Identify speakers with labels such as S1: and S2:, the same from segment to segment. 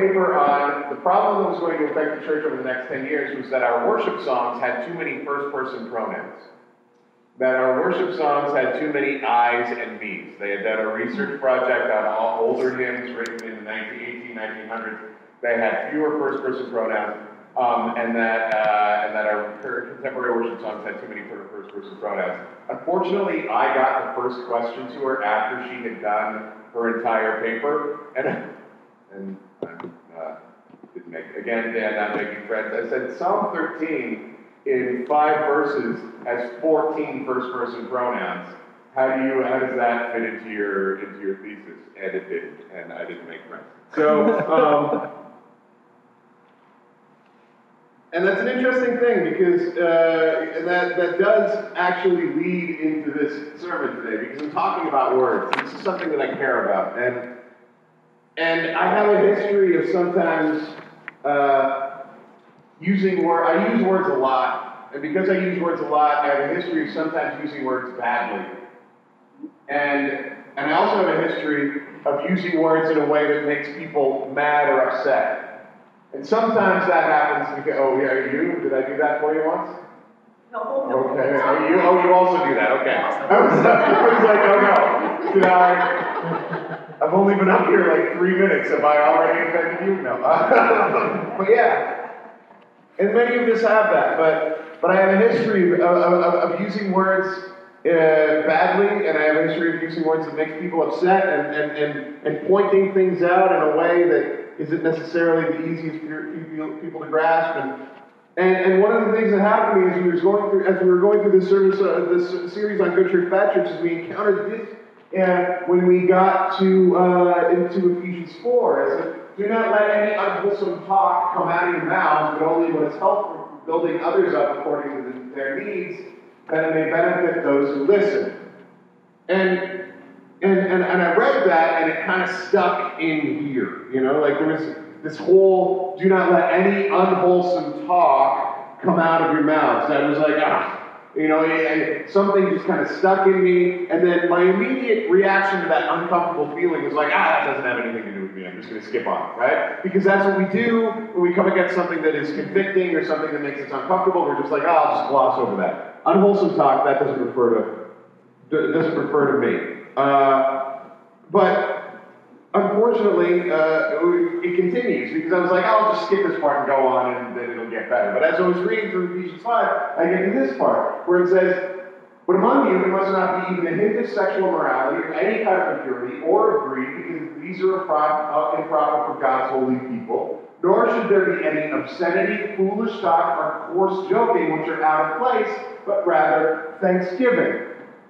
S1: paper on the problem that was going to affect the church over the next 10 years was that our worship songs had too many first person pronouns. That our worship songs had too many I's and me's. They had done a research project on all older hymns written in the 19, 18, 1900s. They had fewer first person pronouns, um, and, that, uh, and that our contemporary worship songs had too many first person pronouns. Unfortunately, I got the first question to her after she had done her entire paper, and and I'm, uh, didn't make again, Dan, not making friends. I said Psalm 13 in five verses has 14 first-person pronouns. How do you? How does that fit into your into your thesis? And it didn't, and I didn't make friends. So. Um, and that's an interesting thing because uh, that, that does actually lead into this sermon today because I'm talking about words. This is something that I care about. And and I have a history of sometimes uh, using words. I use words a lot, and because I use words a lot, I have a history of sometimes using words badly. And and I also have a history of using words in a way that makes people mad or upset. And sometimes that happens because, oh yeah, you? Did I do that for you once?
S2: No,
S1: Okay. Oh, you, oh, you also do that. Okay. I was, I was like, oh no. Did I? I've only been up here like three minutes. Have I already offended you? No. but yeah. And many of us have that. But but I have a history of, of, of using words uh, badly, and I have a history of using words that make people upset and, and, and, and pointing things out in a way that isn't necessarily the easiest for people to grasp. And, and, and one of the things that happened to me as we, was going through, as we were going through this, service, uh, this series on Good Church Bad is we encountered this and when we got to uh, into Ephesians 4, it said, Do not let any unwholesome talk come out of your mouths, but only what is helpful for building others up according to the, their needs, that it may benefit those who listen. And and, and, and I read that and it kind of stuck in here. You know, like there was this whole do not let any unwholesome talk come out of your mouths. That was like, ah, you know, something just kind of stuck in me, and then my immediate reaction to that uncomfortable feeling is like, ah, that doesn't have anything to do with me. I'm just going to skip on, right? Because that's what we do when we come against something that is convicting or something that makes us uncomfortable. We're just like, oh, I'll just gloss over that. Unwholesome talk that doesn't refer to doesn't refer to me. Uh, but unfortunately, uh, it continues because I was like, I'll just skip this part and go on and then it'll get better. But as I was reading through Ephesians 5, I get to this part where it says, But among you there must not be even a hint of sexual morality or any kind of impurity or of greed, because these are uh, improper for God's holy people. Nor should there be any obscenity, foolish talk, or coarse joking, which are out of place, but rather thanksgiving.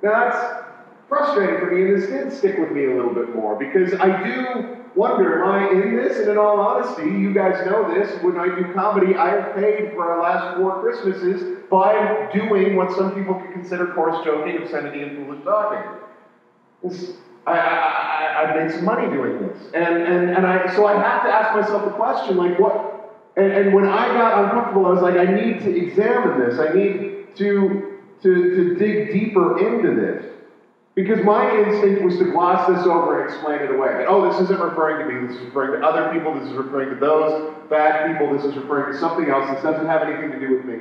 S1: Now that's frustrating for me, and this did stick with me a little bit more because I do wonder, am I in this? And in all honesty, you guys know this, when I do comedy, I have paid for our last four Christmases by doing what some people could consider coarse joking, obscenity, and foolish talking. I, I, I, made some money doing this. And, and, and I, so I have to ask myself the question, like, what? And, and when I got uncomfortable, I was like, I need to examine this. I need to, to, to dig deeper into this. Because my instinct was to gloss this over and explain it away. oh, this isn't referring to me, this is referring to other people, this is referring to those bad people, this is referring to something else, this doesn't have anything to do with me.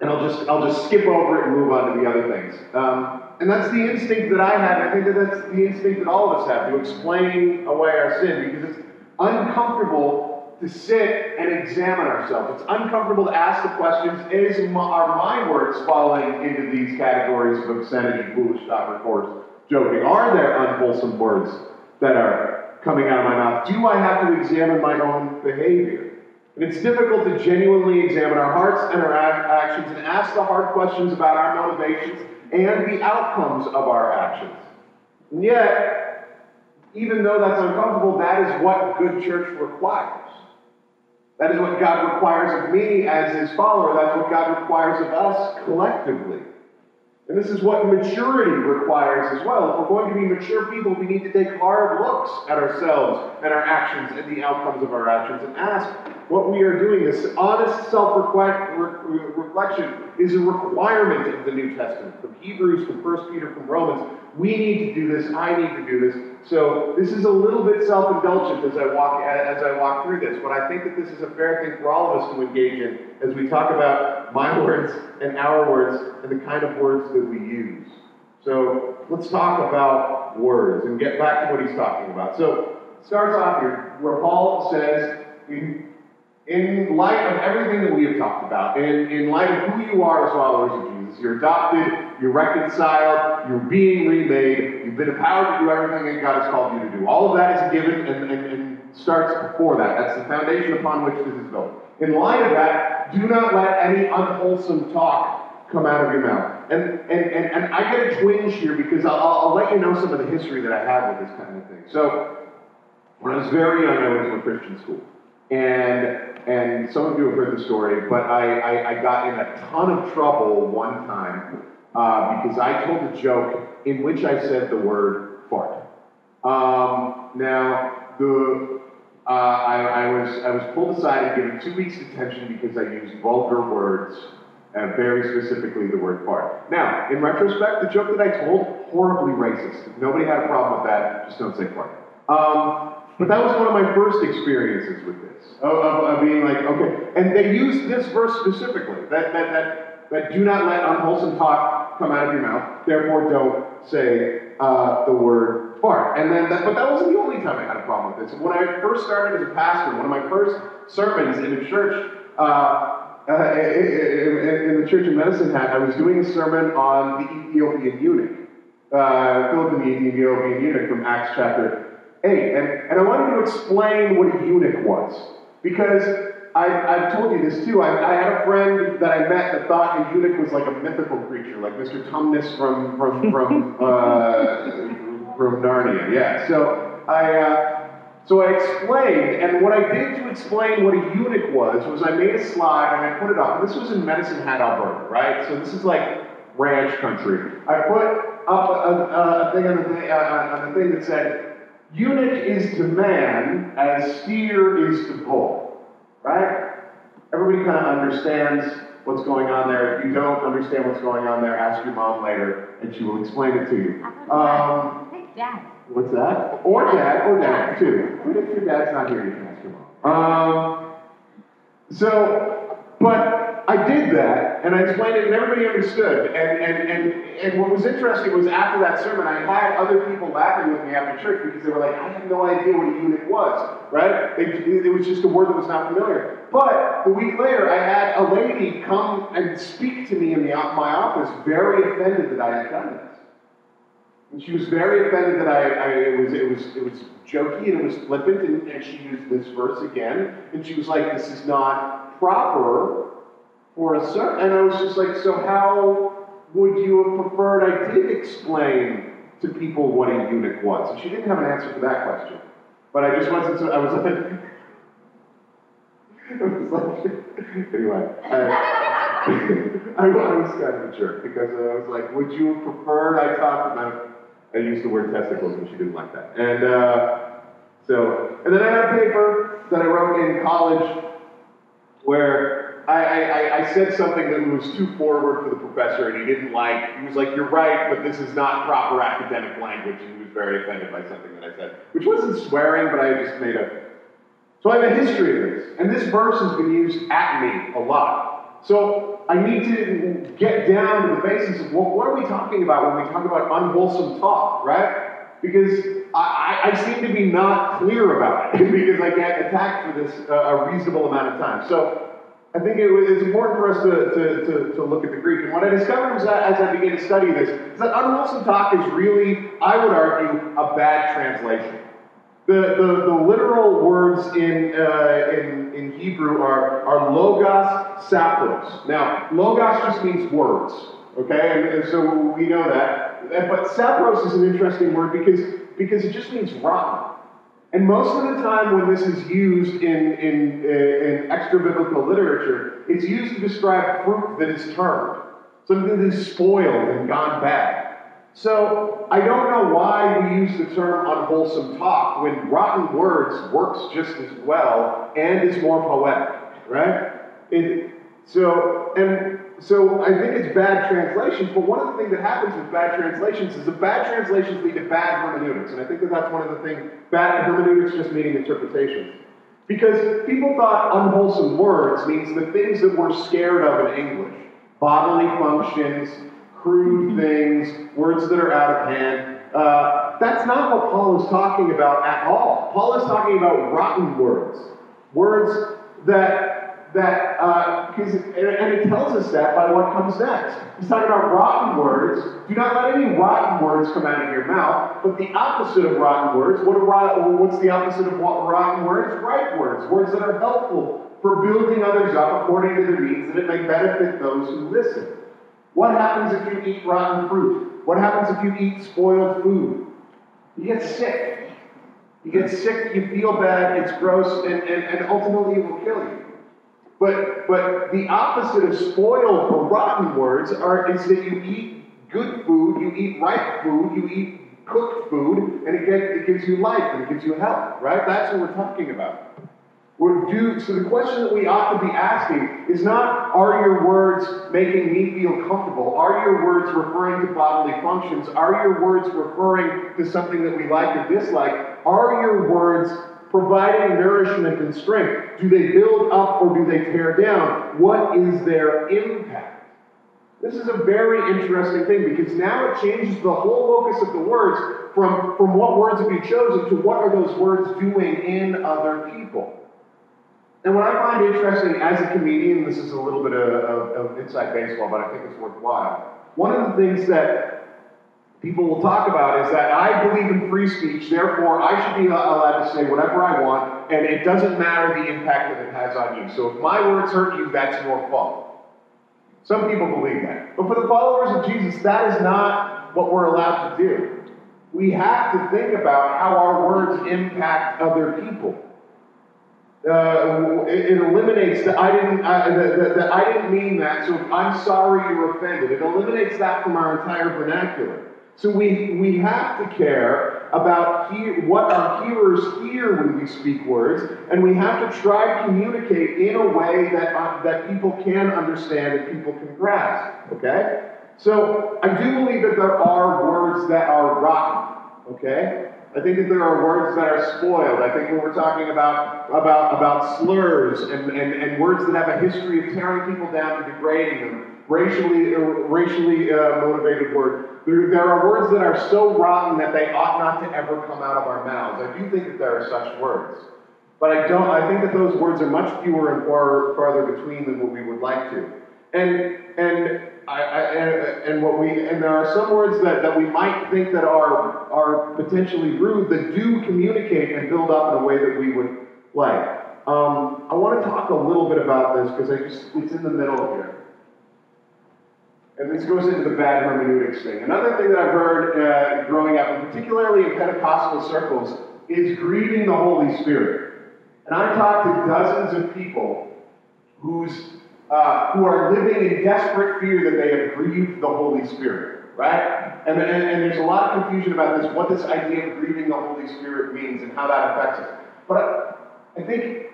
S1: And I'll just I'll just skip over it and move on to the other things. Um, and that's the instinct that I have. I think that that's the instinct that all of us have to explain away our sin because it's uncomfortable to sit and examine ourselves. It's uncomfortable to ask the questions is my, are my words falling into these categories of obscenity, foolish talk, or coarse joking? Are there unwholesome words that are coming out of my mouth? Do I have to examine my own behavior? And it's difficult to genuinely examine our hearts and our actions and ask the hard questions about our motivations and the outcomes of our actions. And yet, even though that's uncomfortable, that is what good church requires. That is what God requires of me as his follower. That's what God requires of us collectively. And this is what maturity requires as well. If we're going to be mature people, we need to take hard looks at ourselves and our actions and the outcomes of our actions and ask what we are doing. This honest self reflection is a requirement of the New Testament. From Hebrews, from 1 Peter, from Romans. We need to do this. I need to do this. So this is a little bit self-indulgent as I walk as I walk through this, but I think that this is a fair thing for all of us to engage in as we talk about my words and our words and the kind of words that we use. So let's talk about words and get back to what he's talking about. So it starts off here where Paul says, in, in light of everything that we have talked about, in, in light of who you are as followers of Jesus, you're adopted, you're reconciled, you're being remade, you've been empowered to do everything that God has called you to do. All of that is given and, and, and starts before that. That's the foundation upon which this is built. In light of that, do not let any unwholesome talk come out of your mouth. And, and, and, and I get a twinge here because I'll, I'll let you know some of the history that I have with this kind of thing. So, when I was very young, I went to a Christian school. And, and some of you have heard the story, but I, I, I got in a ton of trouble one time uh, because I told a joke in which I said the word fart. Um, now, the, uh, I, I, was, I was pulled aside and given two weeks detention because I used vulgar words, and very specifically the word fart. Now, in retrospect, the joke that I told, horribly racist. Nobody had a problem with that, just don't say fart. Um, but that was one of my first experiences with this, of, of, of, being like, okay. And they used this verse specifically, that, that, that, that do not let unwholesome talk come out of your mouth, therefore don't say uh, the word fart. And then, that, but that wasn't the only time I had a problem with this. When I first started as a pastor, one of my first sermons in a church, uh, uh, in, in, the Church of Medicine Hat, I was doing a sermon on the Ethiopian eunuch, uh, Philip the Ethiopian eunuch from Acts chapter 8. And, and I wanted to explain what a eunuch was. Because I, I've told you this too. I, I, had a friend that I met that thought a eunuch was like a mythical creature, like Mr. Tumnus from, from, from, uh, from Narnia. Yeah. So I, uh, so I explained, and what I did to explain what a eunuch was, was I made a slide and I put it up. This was in Medicine Hat, Alberta, right? So this is like ranch country. I put up a, a, a thing on the, thing, uh, on the thing that said, Eunuch is to man as steer is to bull, right? Everybody kind of understands what's going on there. If you don't understand what's going on there, ask your mom later, and she will explain it to you.
S2: Um, dad.
S1: What's that? Or dad, or dad too. But if your dad's not here, you can ask your mom. Um, so, but I did that, and I explained it, and everybody understood. And, and, and, and what was interesting was after that sermon, I had other people laughing with me after church because they were like, I had no idea what a eunuch was, right? It, it was just a word that was not familiar. But a week later, I had a lady come and speak to me in the, my office, very offended that I had done this. And she was very offended that I, I, it was it was it was jokey and it was flippant, and, and she used this verse again, and she was like, "This is not proper or a certain, and I was just like, so how would you have preferred I did explain to people what a eunuch was? And she didn't have an answer for that question. But I just wasn't so, I was like, I was like anyway, I, I, I, was kind of a jerk because I was like, would you have preferred I talked about, I used the word testicles and she didn't like that. And uh, so, and then I had a paper that I wrote in college where I, I, I, said something that was too forward for the professor, and he didn't like. He was like, "You're right, but this is not proper academic language," and he was very offended by something that I said, which wasn't swearing, but I just made a. So I have a history of this, and this verse has been used at me a lot. So I need to get down to the basis of what are we talking about when we talk about unwholesome talk, right? Because I, I, seem to be not clear about it because I get attacked for this uh, a reasonable amount of time. So I think it, it's important for us to, to, to, to, look at the Greek. And what I discovered was that as I began to study this, is that unwholesome talk is really, I would argue, a bad translation. The, the, the literal words in, uh, in, in Hebrew are, are logos, sapros. Now, logos just means words, okay? And, and so we know that. But sapros is an interesting word because, because it just means rotten. And most of the time, when this is used in, in, uh, in extra biblical literature, it's used to describe fruit that is turned, something that is spoiled and gone bad. So I don't know why we use the term unwholesome talk when rotten words works just as well and is more poetic, right? It, so, and so I think it's bad translations, but one of the things that happens with bad translations is that bad translations lead to bad hermeneutics. And I think that that's one of the things, bad hermeneutics just meaning interpretations. Because people thought unwholesome words means the things that we're scared of in English bodily functions, crude things, words that are out of hand. Uh, that's not what Paul is talking about at all. Paul is talking about rotten words, words that that uh, and, it tells us that by what comes next. He's talking about rotten words. Do not let any rotten words come out of your mouth. But the opposite of rotten words, what are, what's the opposite of what rotten words? Right words, words that are helpful for building others up according to their needs, that it may benefit those who listen. What happens if you eat rotten fruit? What happens if you eat spoiled food? You get sick. You get sick, you feel bad, it's gross, and, and, and ultimately it will kill you. But, but the opposite of spoiled or rotten words are, is that you eat good food, you eat ripe food, you eat cooked food, and it, get, it gives you life and it gives you health, right? That's what we're talking about. We're due, so the question that we ought to be asking is not, are your words making me feel comfortable? Are your words referring to bodily functions? Are your words referring to something that we like or dislike? Are your words providing nourishment and strength? Do they build up or do they tear down? What is their impact? This is a very interesting thing because now it changes the whole locus of the words from, from what words have you chosen to what are those words doing in other people. And what I find interesting as a comedian, this is a little bit of, of, of inside baseball, but I think it's worthwhile. One of the things that people will talk about is that I believe in free speech, therefore I should be allowed to say whatever I want, and it doesn't matter the impact that it has on you. So if my words hurt you, that's your fault. Some people believe that. But for the followers of Jesus, that is not what we're allowed to do. We have to think about how our words impact other people. Uh, it, it, eliminates that I didn't uh, I didn't mean that. So I'm sorry you're offended, it eliminates that from our entire vernacular. So we, we have to care about hear, what our hearers hear when we speak words, and we have to try to communicate in a way that, uh, that people can understand and people can grasp. Okay? So I do believe that there are words that are rotten. Okay? I think that there are words that are spoiled. I think when we're talking about, about, about slurs and, and, and words that have a history of tearing people down and degrading them, racially, racially uh, motivated words, there, are words that are so rotten that they ought not to ever come out of our mouths. I do think that there are such words. But I don't I think that those words are much fewer and far farther between than what we would like to. And and I, I, and, and what we and there are some words that, that we might think that are are potentially rude that do communicate and build up in a way that we would like. Um, I want to talk a little bit about this because I just it's in the middle here. And this goes into the bad hermeneutics thing. Another thing that I've heard uh, growing up, and particularly in Pentecostal circles, is grieving the Holy Spirit. And I talked to dozens of people who's, uh, who are living in desperate fear that they have grieved the Holy Spirit, right? And, and, and there's a lot of confusion about this, what this idea of grieving the Holy Spirit means and how that affects us. But I think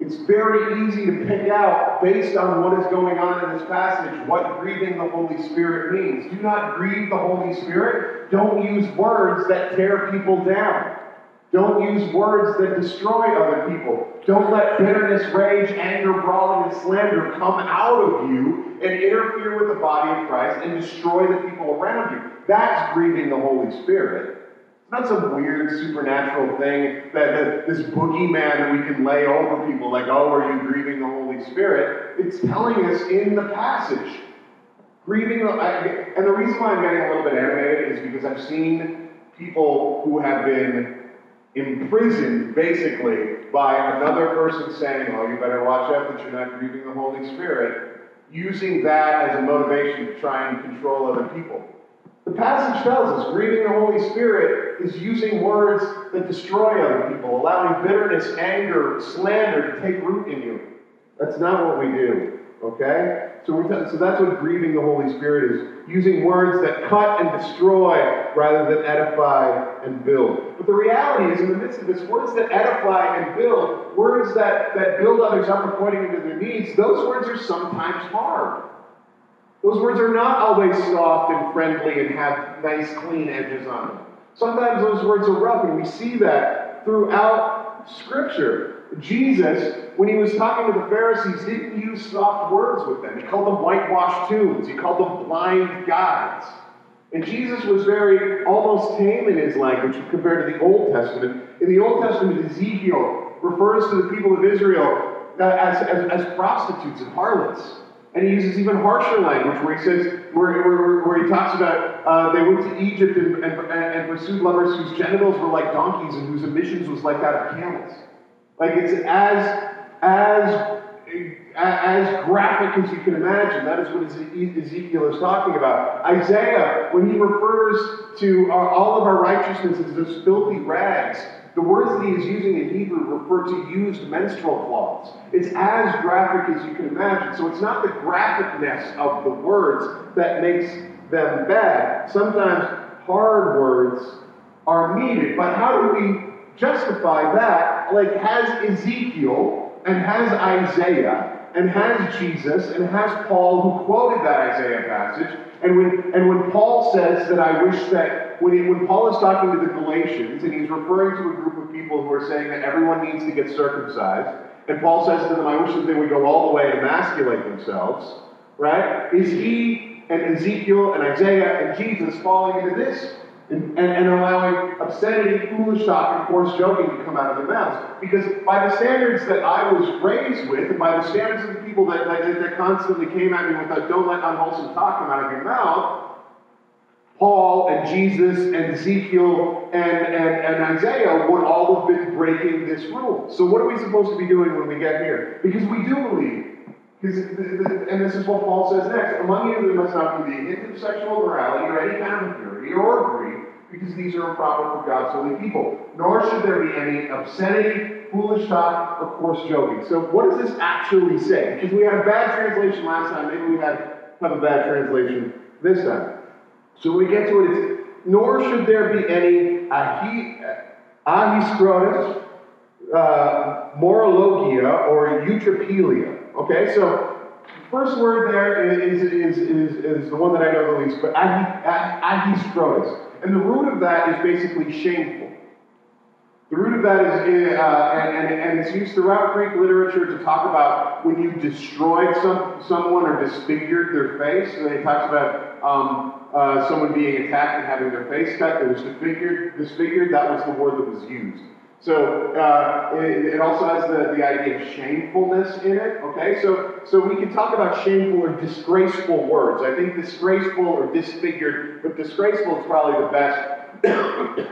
S1: it's very easy to pick out, based on what is going on in this passage, what grieving the Holy Spirit means. Do not grieve the Holy Spirit. Don't use words that tear people down. Don't use words that destroy other people. Don't let bitterness, rage, anger, brawling, and slander come out of you and interfere with the body of Christ and destroy the people around you. That's grieving the Holy Spirit not some weird supernatural thing that, that this boogeyman that we can lay over people, like, oh, are you grieving the Holy Spirit? It's telling us in the passage. Grieving, and the reason why I'm getting a little bit animated is because I've seen people who have been imprisoned, basically, by another person saying, oh, you better watch out that you're not grieving the Holy Spirit, using that as a motivation to try and control other people. The passage tells us grieving the Holy Spirit is using words that destroy other people, allowing bitterness, anger, slander to take root in you. That's not what we do, okay? So, we're t- so that's what grieving the Holy Spirit is using words that cut and destroy rather than edify and build. But the reality is, in the midst of this, words that edify and build, words that, that build others up according to their needs, those words are sometimes hard. Those words are not always soft and friendly and have nice, clean edges on them. Sometimes those words are rough, and we see that throughout Scripture. Jesus, when he was talking to the Pharisees, didn't use soft words with them. He called them whitewashed tombs, he called them blind guides. And Jesus was very almost tame in his language compared to the Old Testament. In the Old Testament, Ezekiel refers to the people of Israel as, as, as prostitutes and harlots. And he uses even harsher language where he says, where, where, where he talks about uh, they went to Egypt and, and, and pursued lovers whose genitals were like donkeys and whose emissions was like that of camels. Like it's as, as as graphic as you can imagine. That is what Ezekiel is talking about. Isaiah, when he refers to our, all of our righteousness as those filthy rags, the words that he is using in Hebrew refer to used menstrual cloths. It's as graphic as you can imagine. So it's not the graphicness of the words that makes them bad. Sometimes hard words are needed. But how do we justify that? Like, has Ezekiel and has Isaiah and has Jesus and has Paul who quoted that Isaiah passage. And when, and when Paul says that I wish that, when, he, when Paul is talking to the Galatians and he's referring to a group of people who are saying that everyone needs to get circumcised, and Paul says to them, I wish that they would go all the way and emasculate themselves, right? Is he and Ezekiel and Isaiah and Jesus falling into this and, and, and, allowing obscenity, foolish talk, and coarse joking to come out of their mouths. Because by the standards that I was raised with, and by the standards of the people that, that, that constantly came at me with that don't let unwholesome talk come out of your mouth, Paul and Jesus and Ezekiel and, and, and Isaiah would all have been breaking this rule. So what are we supposed to be doing when we get here? Because we do believe and this is what Paul says next. Among you there must not be the hint of sexual immorality or any kind of impurity or greed, because these are improper for God's holy people. Nor should there be any obscenity, foolish talk, or coarse joking. So what does this actually say? Because we had a bad translation last time, maybe we had have a bad translation this time. So we get to it, it's nor should there be any ahi, ahiskrotus, uh, morologia, or eutrapelia Okay, so first word there is, is, is, is, the one that I know the least, but ahistrotus. And the root of that is basically shameful. The root of that is, uh, and, and, and, it's used throughout Greek literature to talk about when you destroyed some, someone or disfigured their face. So it talks about um, uh, someone being attacked and having their face cut. It was disfigured, disfigured. That was the word that was used. So uh, it, it, also has the, the idea of shamefulness in it. Okay, so so we can talk about shameful or disgraceful words. I think disgraceful or disfigured, but disgraceful is probably the best.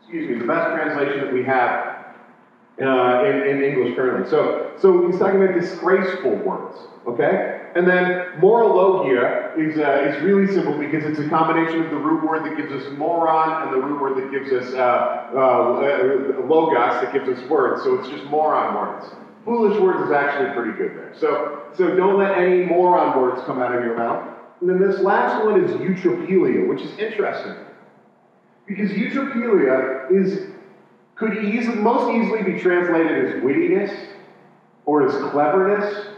S1: excuse me, the best translation that we have uh, in, in English currently. So, so he's talking about disgraceful words, okay? And then morologia is, uh, is really simple because it's a combination of the root word that gives us moron and the root word that gives us uh, uh, logos that gives us words. So it's just moron words. Foolish words is actually pretty good there. So, so don't let any moron words come out of your mouth. And then this last one is eutrapelia, which is interesting. Because eutrapelia is could easily, most easily be translated as wittiness or as cleverness.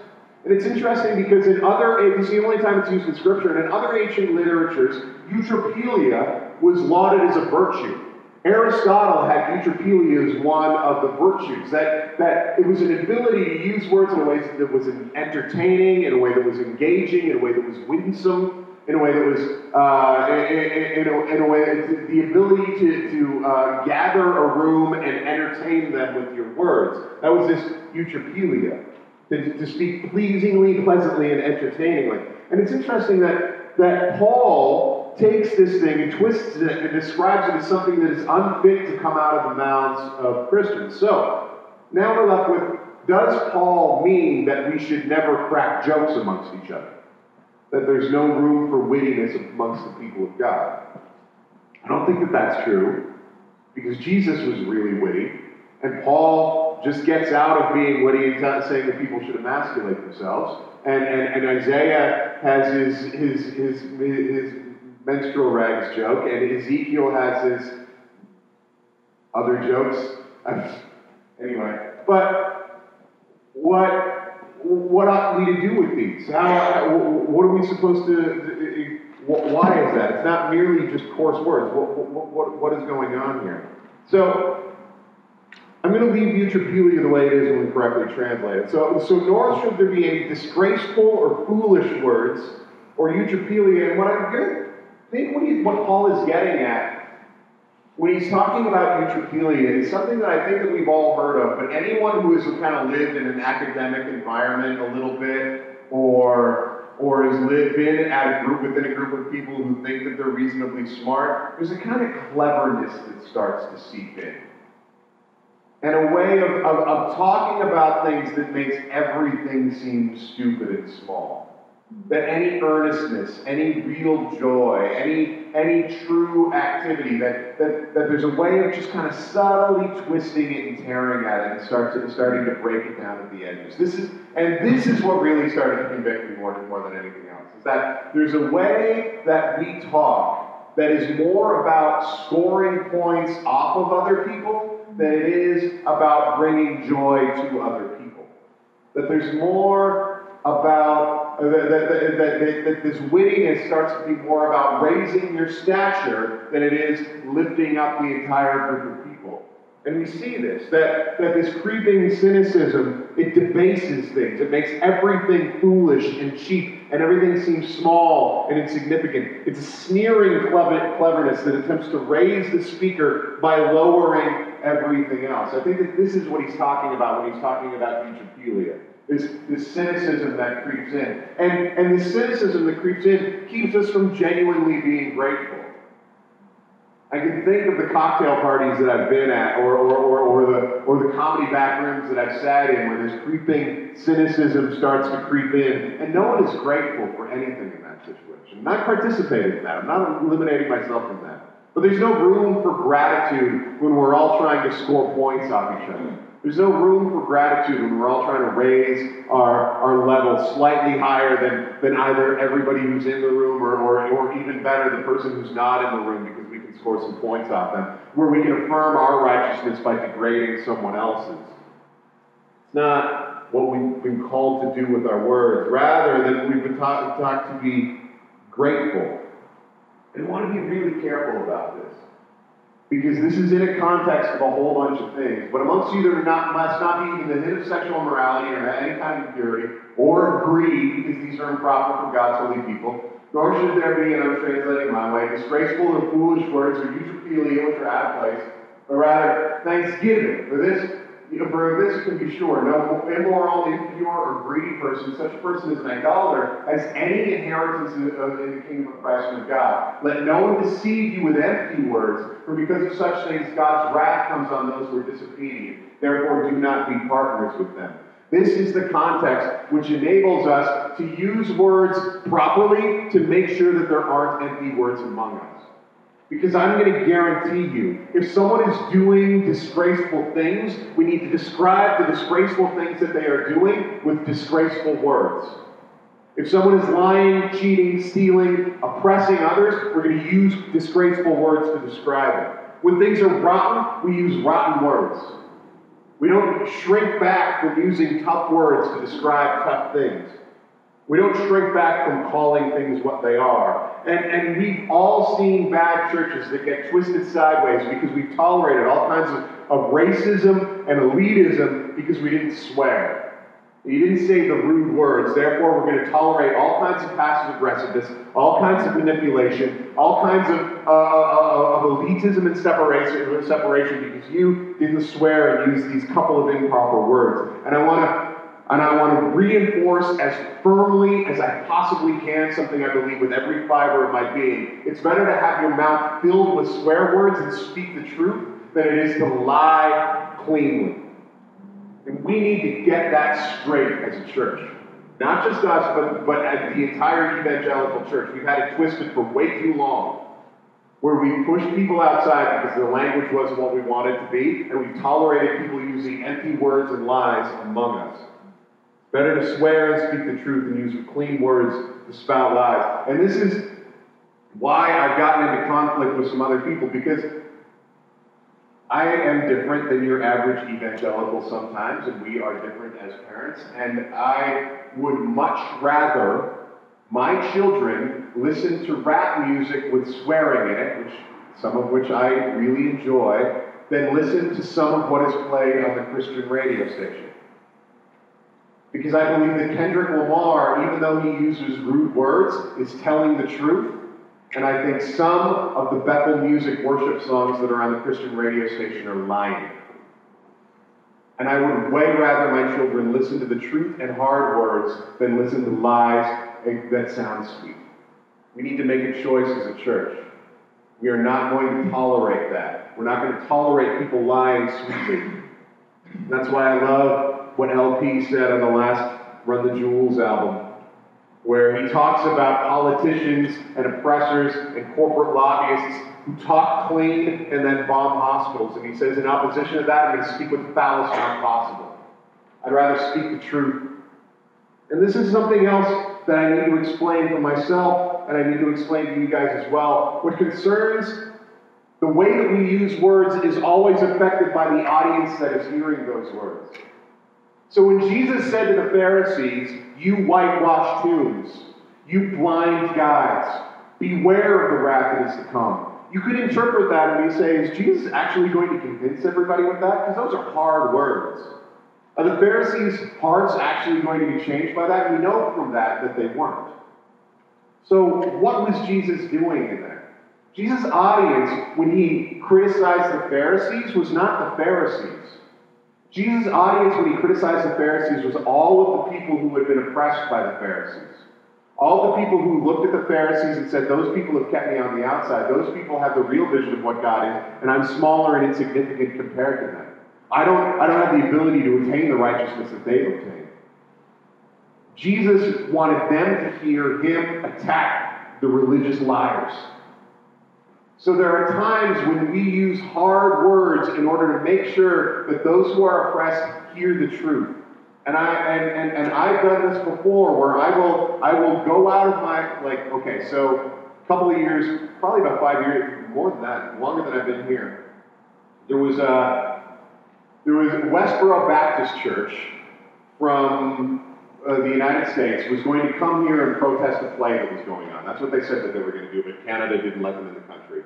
S1: And it's interesting because in other, it's the only time it's used in Scripture, and in other ancient literatures, eutrapelia was lauded as a virtue. Aristotle had eutrapelia as one of the virtues, that, that it was an ability to use words in a way that was entertaining, in a way that was engaging, in a way that was winsome, in a way that was, uh, in, in, a, in, a, way, the ability to, to uh, gather a room and entertain them with your words. That was this eutrapelia, to, to speak pleasingly, pleasantly, and entertainingly. And it's interesting that, that Paul takes this thing and twists it and describes it as something that is unfit to come out of the mouths of Christians. So, now we're left with does Paul mean that we should never crack jokes amongst each other? that there's no room for wittiness amongst the people of God. I don't think that that's true because Jesus was really witty, and Paul just gets out of being witty and saying that people should emasculate themselves. And, and, and Isaiah has his, his, his, his menstrual rags joke, and Ezekiel has his other jokes. anyway, but what what ought we to do with these? How, what are we supposed to, why is that? It's not merely just coarse words. What, what, what, what is going on here? So, I'm going to leave eutrapelia the way it is when correctly translate it. So, so nor should there be any disgraceful or foolish words or eutrapelia. And what I'm going to think what, he, what Paul is getting at when he's talking about eutrapelia is something that I think that we've all heard of, but anyone who has kind of lived in an academic environment a little bit or or has lived, been at a group within a group of people who think that they're reasonably smart, there's a kind of cleverness that starts to seep in and a way of, of, of, talking about things that makes everything seem stupid and small. That any earnestness, any real joy, any, any true activity, that, that, that there's a way of just kind of subtly twisting it and tearing at it and start to, starting to break it down at the edges. This is, and this is what really started to convict me more, more than anything else, is that there's a way that we talk that is more about scoring points off of other people than it is about bringing joy to other people. That there's more about, uh, that, that, that, that, this wittiness starts to be more about raising your stature than it is lifting up the entire group of people. And we see this, that, that this creeping cynicism, it debases things. It makes everything foolish and cheap, and everything seems small and insignificant. It's a sneering cleverness that attempts to raise the speaker by lowering everything else. I think that this is what he's talking about when he's talking about eutrapelia. This, this cynicism that creeps in. And, and the cynicism that creeps in keeps us from genuinely being grateful. I can think of the cocktail parties that I've been at, or, or, or, or, the, or the comedy back rooms that I've sat in, where this creeping cynicism starts to creep in, and no one is grateful for anything in that situation. And I participated in that. I'm not eliminating myself from that. But there's no room for gratitude when we're all trying to score points off each other. There's no room for gratitude when we're all trying to raise our, our level slightly higher than, than either everybody who's in the room or, or, or even better, the person who's not in the room because score some points off them, where we can affirm our righteousness by degrading someone else's. It's not what we've been called to do with our words. Rather, that we've been taught, taught to be grateful. And we want to be really careful about this. Because this is in a context of a whole bunch of things. But amongst you, there not, must not be even the hint of sexual immorality or any kind of impurity or greed, because these are improper for God's holy people nor should there be, and I'm translating my way, disgraceful or foolish words or eutrapelia which are out of place, but rather thanksgiving. For this, you know, for this can be sure, no immoral, impure, or greedy person, such a person as an idolater, has any inheritance in, in the kingdom of Christ and of God. Let no one deceive you with empty words, for because of such things God's wrath comes on those who are disobedient. Therefore, do not be partners with them. This is the context which enables us to use words properly to make sure that there aren't empty words among us. Because I'm going to guarantee you, if someone is doing disgraceful things, we need to describe the disgraceful things that they are doing with disgraceful words. If someone is lying, cheating, stealing, oppressing others, we're going to use disgraceful words to describe it. When things are rotten, we use rotten words. We don't shrink back from using tough words to describe tough things. We don't shrink back from calling things what they are. And, and we've all seen bad churches that get twisted sideways because we've tolerated all kinds of, of racism and elitism because we didn't swear. You didn't say the rude words. Therefore, we're going to tolerate all kinds of passive aggressiveness, all kinds of manipulation, all kinds of, uh, uh, of elitism and separation, separation because you didn't swear and use these couple of improper words. And I want to and I want to reinforce as firmly as I possibly can something I believe with every fiber of my being. It's better to have your mouth filled with swear words and speak the truth than it is to lie cleanly. And we need to get that straight as a church. Not just us, but, but the entire evangelical church. We've had it twisted for way too long. Where we pushed people outside because their language wasn't what we wanted to be, and we tolerated people using empty words and lies among us. Better to swear and speak the truth than use clean words to spout lies. And this is why I've gotten into conflict with some other people, because I am different than your average evangelical sometimes, and we are different as parents, and I would much rather my children listen to rap music with swearing in it, which some of which I really enjoy, than listen to some of what is played on the Christian radio station. Because I believe that Kendrick Lamar, even though he uses rude words, is telling the truth. And I think some of the Bethel music worship songs that are on the Christian radio station are lying. And I would way rather my children listen to the truth and hard words than listen to lies that sound sweet. We need to make a choice as a church. We are not going to tolerate that. We're not going to tolerate people lying sweetly. That's why I love what El-P said on the last Run the Jewels album, where he talks about politicians and oppressors and corporate lobbyists who talk clean and then bomb hospitals. And he says, in opposition to that, I'm going to speak with fallacy when possible. I'd rather speak the truth. And this is something else that I need to explain for myself and I need to explain to you guys as well. What concerns the way that we use words is always affected by the audience that is hearing those words. So when Jesus said to the Pharisees, You whitewashed tombs, you blind guides, beware of the wrath that is to come. You could interpret that and say, Is Jesus actually going to convince everybody with that? Because those are hard words. Are the Pharisees' hearts actually going to be changed by that? We know from that that they weren't. So, what was Jesus doing in there? Jesus' audience, when he criticized the Pharisees, was not the Pharisees. Jesus' audience, when he criticized the Pharisees, was all of the people who had been oppressed by the Pharisees. All the people who looked at the Pharisees and said, Those people have kept me on the outside. Those people have the real vision of what God is, and I'm smaller and insignificant compared to them. I don't, I don't have the ability to attain the righteousness that they've obtained. Jesus wanted them to hear him attack the religious liars. So there are times when we use hard words in order to make sure that those who are oppressed hear the truth. And I and, and, and I've done this before where I will I will go out of my like okay, so a couple of years, probably about five years, more than that, longer than I've been here. There was a there was Westboro Baptist Church from uh, the United States was going to come here and protest a play that was going on. That's what they said that they were going to do, but Canada didn't let them in the country,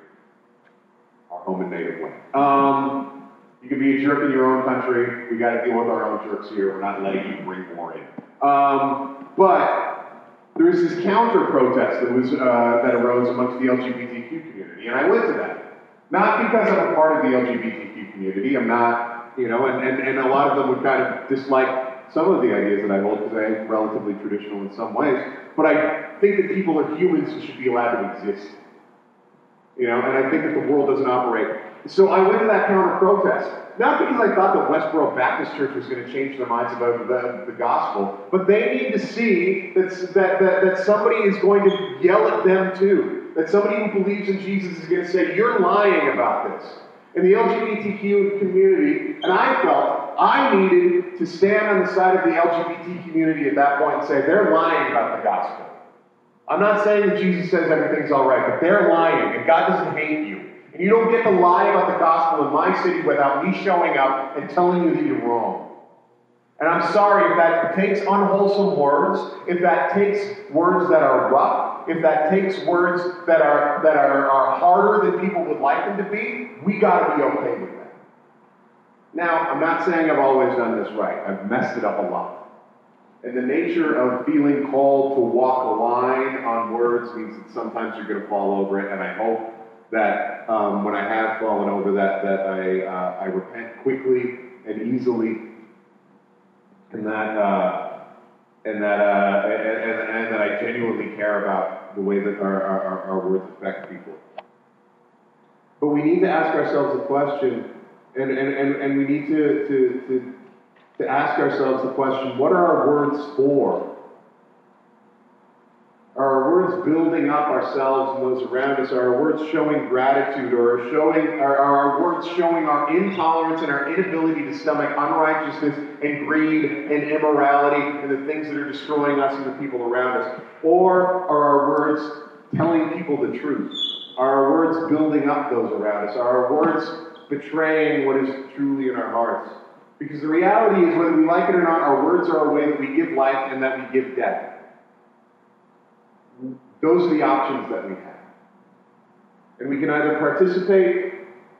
S1: our home and native land. Um, you can be a jerk in your own country. We got to deal with our own jerks here. We're not letting you bring more in. Um, but there was this counter protest that was uh, that arose amongst the LGBTQ community, and I went to that. Not because I'm a part of the LGBTQ community. I'm not you know, and, and, and a lot of them would kind of dislike some of the ideas that I hold because I'm relatively traditional in some ways. But I think that people are humans who should be allowed to exist. You know, and I think that the world doesn't operate. So I went to that counter protest. Not because I thought that Westboro Baptist Church was going to change their minds about the, the gospel, but they need to see that, that, that, that somebody is going to yell at them too. That somebody who believes in Jesus is going to say, You're lying about this in the LGBTQ community, and I felt I needed to stand on the side of the LGBT community at that point and say, they're lying about the gospel. I'm not saying that Jesus says everything's all right, but they're lying, and God doesn't hate you. And you don't get to lie about the gospel in my city without me showing up and telling you that you're wrong. And I'm sorry if that takes unwholesome words, if that takes words that are rough, if that takes words that are that are, are harder than people would like them to be, we gotta be okay with that. Now, I'm not saying I've always done this right. I've messed it up a lot. And the nature of feeling called to walk a line on words means that sometimes you're going to fall over it. And I hope that um, when I have fallen over that, that I, uh, I repent quickly and easily and that uh, and that uh, and, and, and, that I genuinely care about the way that our, our, our words affect people. But we need to ask ourselves the question, and, and, and, and we need to, to, to, to ask ourselves the question what are our words for? Are our words building up ourselves and those around us? Are our words showing gratitude or showing, are, are our words showing our intolerance and our inability to stomach unrighteousness and greed and immorality and the things that are destroying us and the people around us? Or are our words telling people the truth? Are our words building up those around us? Are our words betraying what is truly in our hearts. Because the reality is, whether we like it or not, our words are a way that we give life and that we give death. Those are the options that we have. And we can either participate,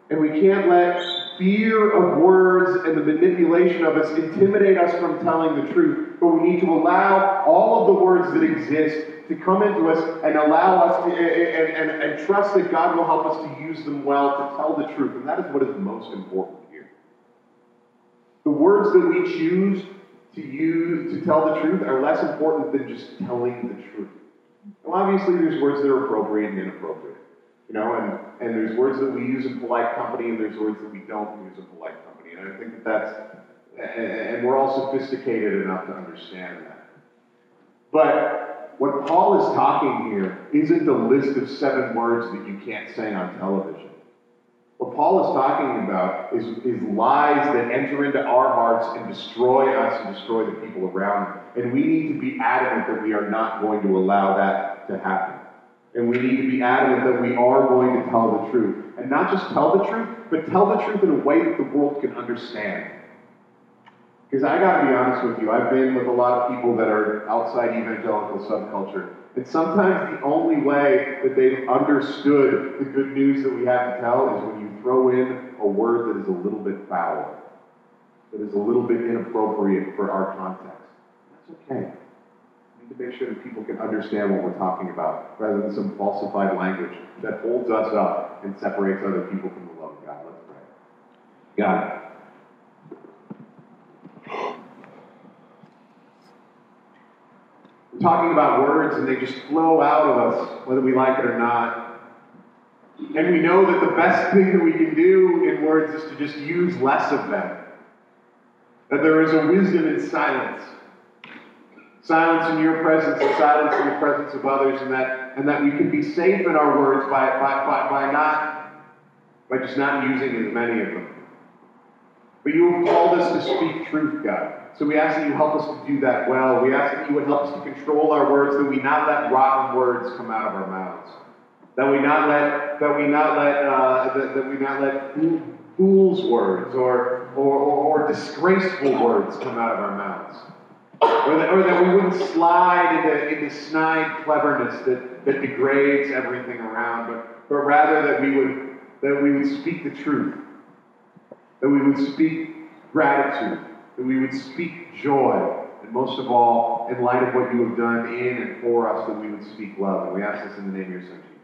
S1: and we can't let fear of words and the manipulation of us intimidate us from telling the truth. But we need to allow all of the words that exist to come into us and allow us to, and, and, and trust that God will help us to use them well to tell the truth. And that is what is most important here. The words that we choose to use to tell the truth are less important than just telling the truth. Well, obviously, there's words that are appropriate and inappropriate. You know, and, and there's words that we use in polite company, and there's words that we don't use in polite company. And I think that that's, and we're all sophisticated enough to understand that. But what Paul is talking here isn't a list of seven words that you can't say on television. What Paul is talking about is, is lies that enter into our hearts and destroy us and destroy the people around us. And we need to be adamant that we are not going to allow that to happen. And we need to be adamant that we are going to tell the truth. And not just tell the truth, but tell the truth in a way that the world can understand. Because I got to be honest with you, I've been with a lot of people that are outside evangelical subculture. And sometimes the only way that they've understood the good news that we have to tell is when you throw in a word that is a little bit foul, that is a little bit inappropriate for our context. That's okay. To make sure that people can understand what we're talking about, rather than some falsified language that holds us up and separates other people from the love of God. Let's pray. God. We're talking about words and they just flow out of us, whether we like it or not. And we know that the best thing that we can do in words is to just use less of them. That there is a wisdom in silence. Silence in your presence and silence in the presence of others, and that, and that we can be safe in our words by, by, by, by not by just not using as many of them. But you have called us to speak truth, God. So we ask that you help us to do that well. We ask that you would help us to control our words, that we not let rotten words come out of our mouths. That we not let that we not let uh, that, that we not let fools' words or, or, or, or disgraceful words come out of our mouths. Or that, or that we wouldn't slide into, into snide cleverness that, that degrades everything around, but, but rather that we would that we would speak the truth, that we would speak gratitude, that we would speak joy, and most of all, in light of what you have done in and for us, that we would speak love. And we ask this in the name of your Son, Jesus.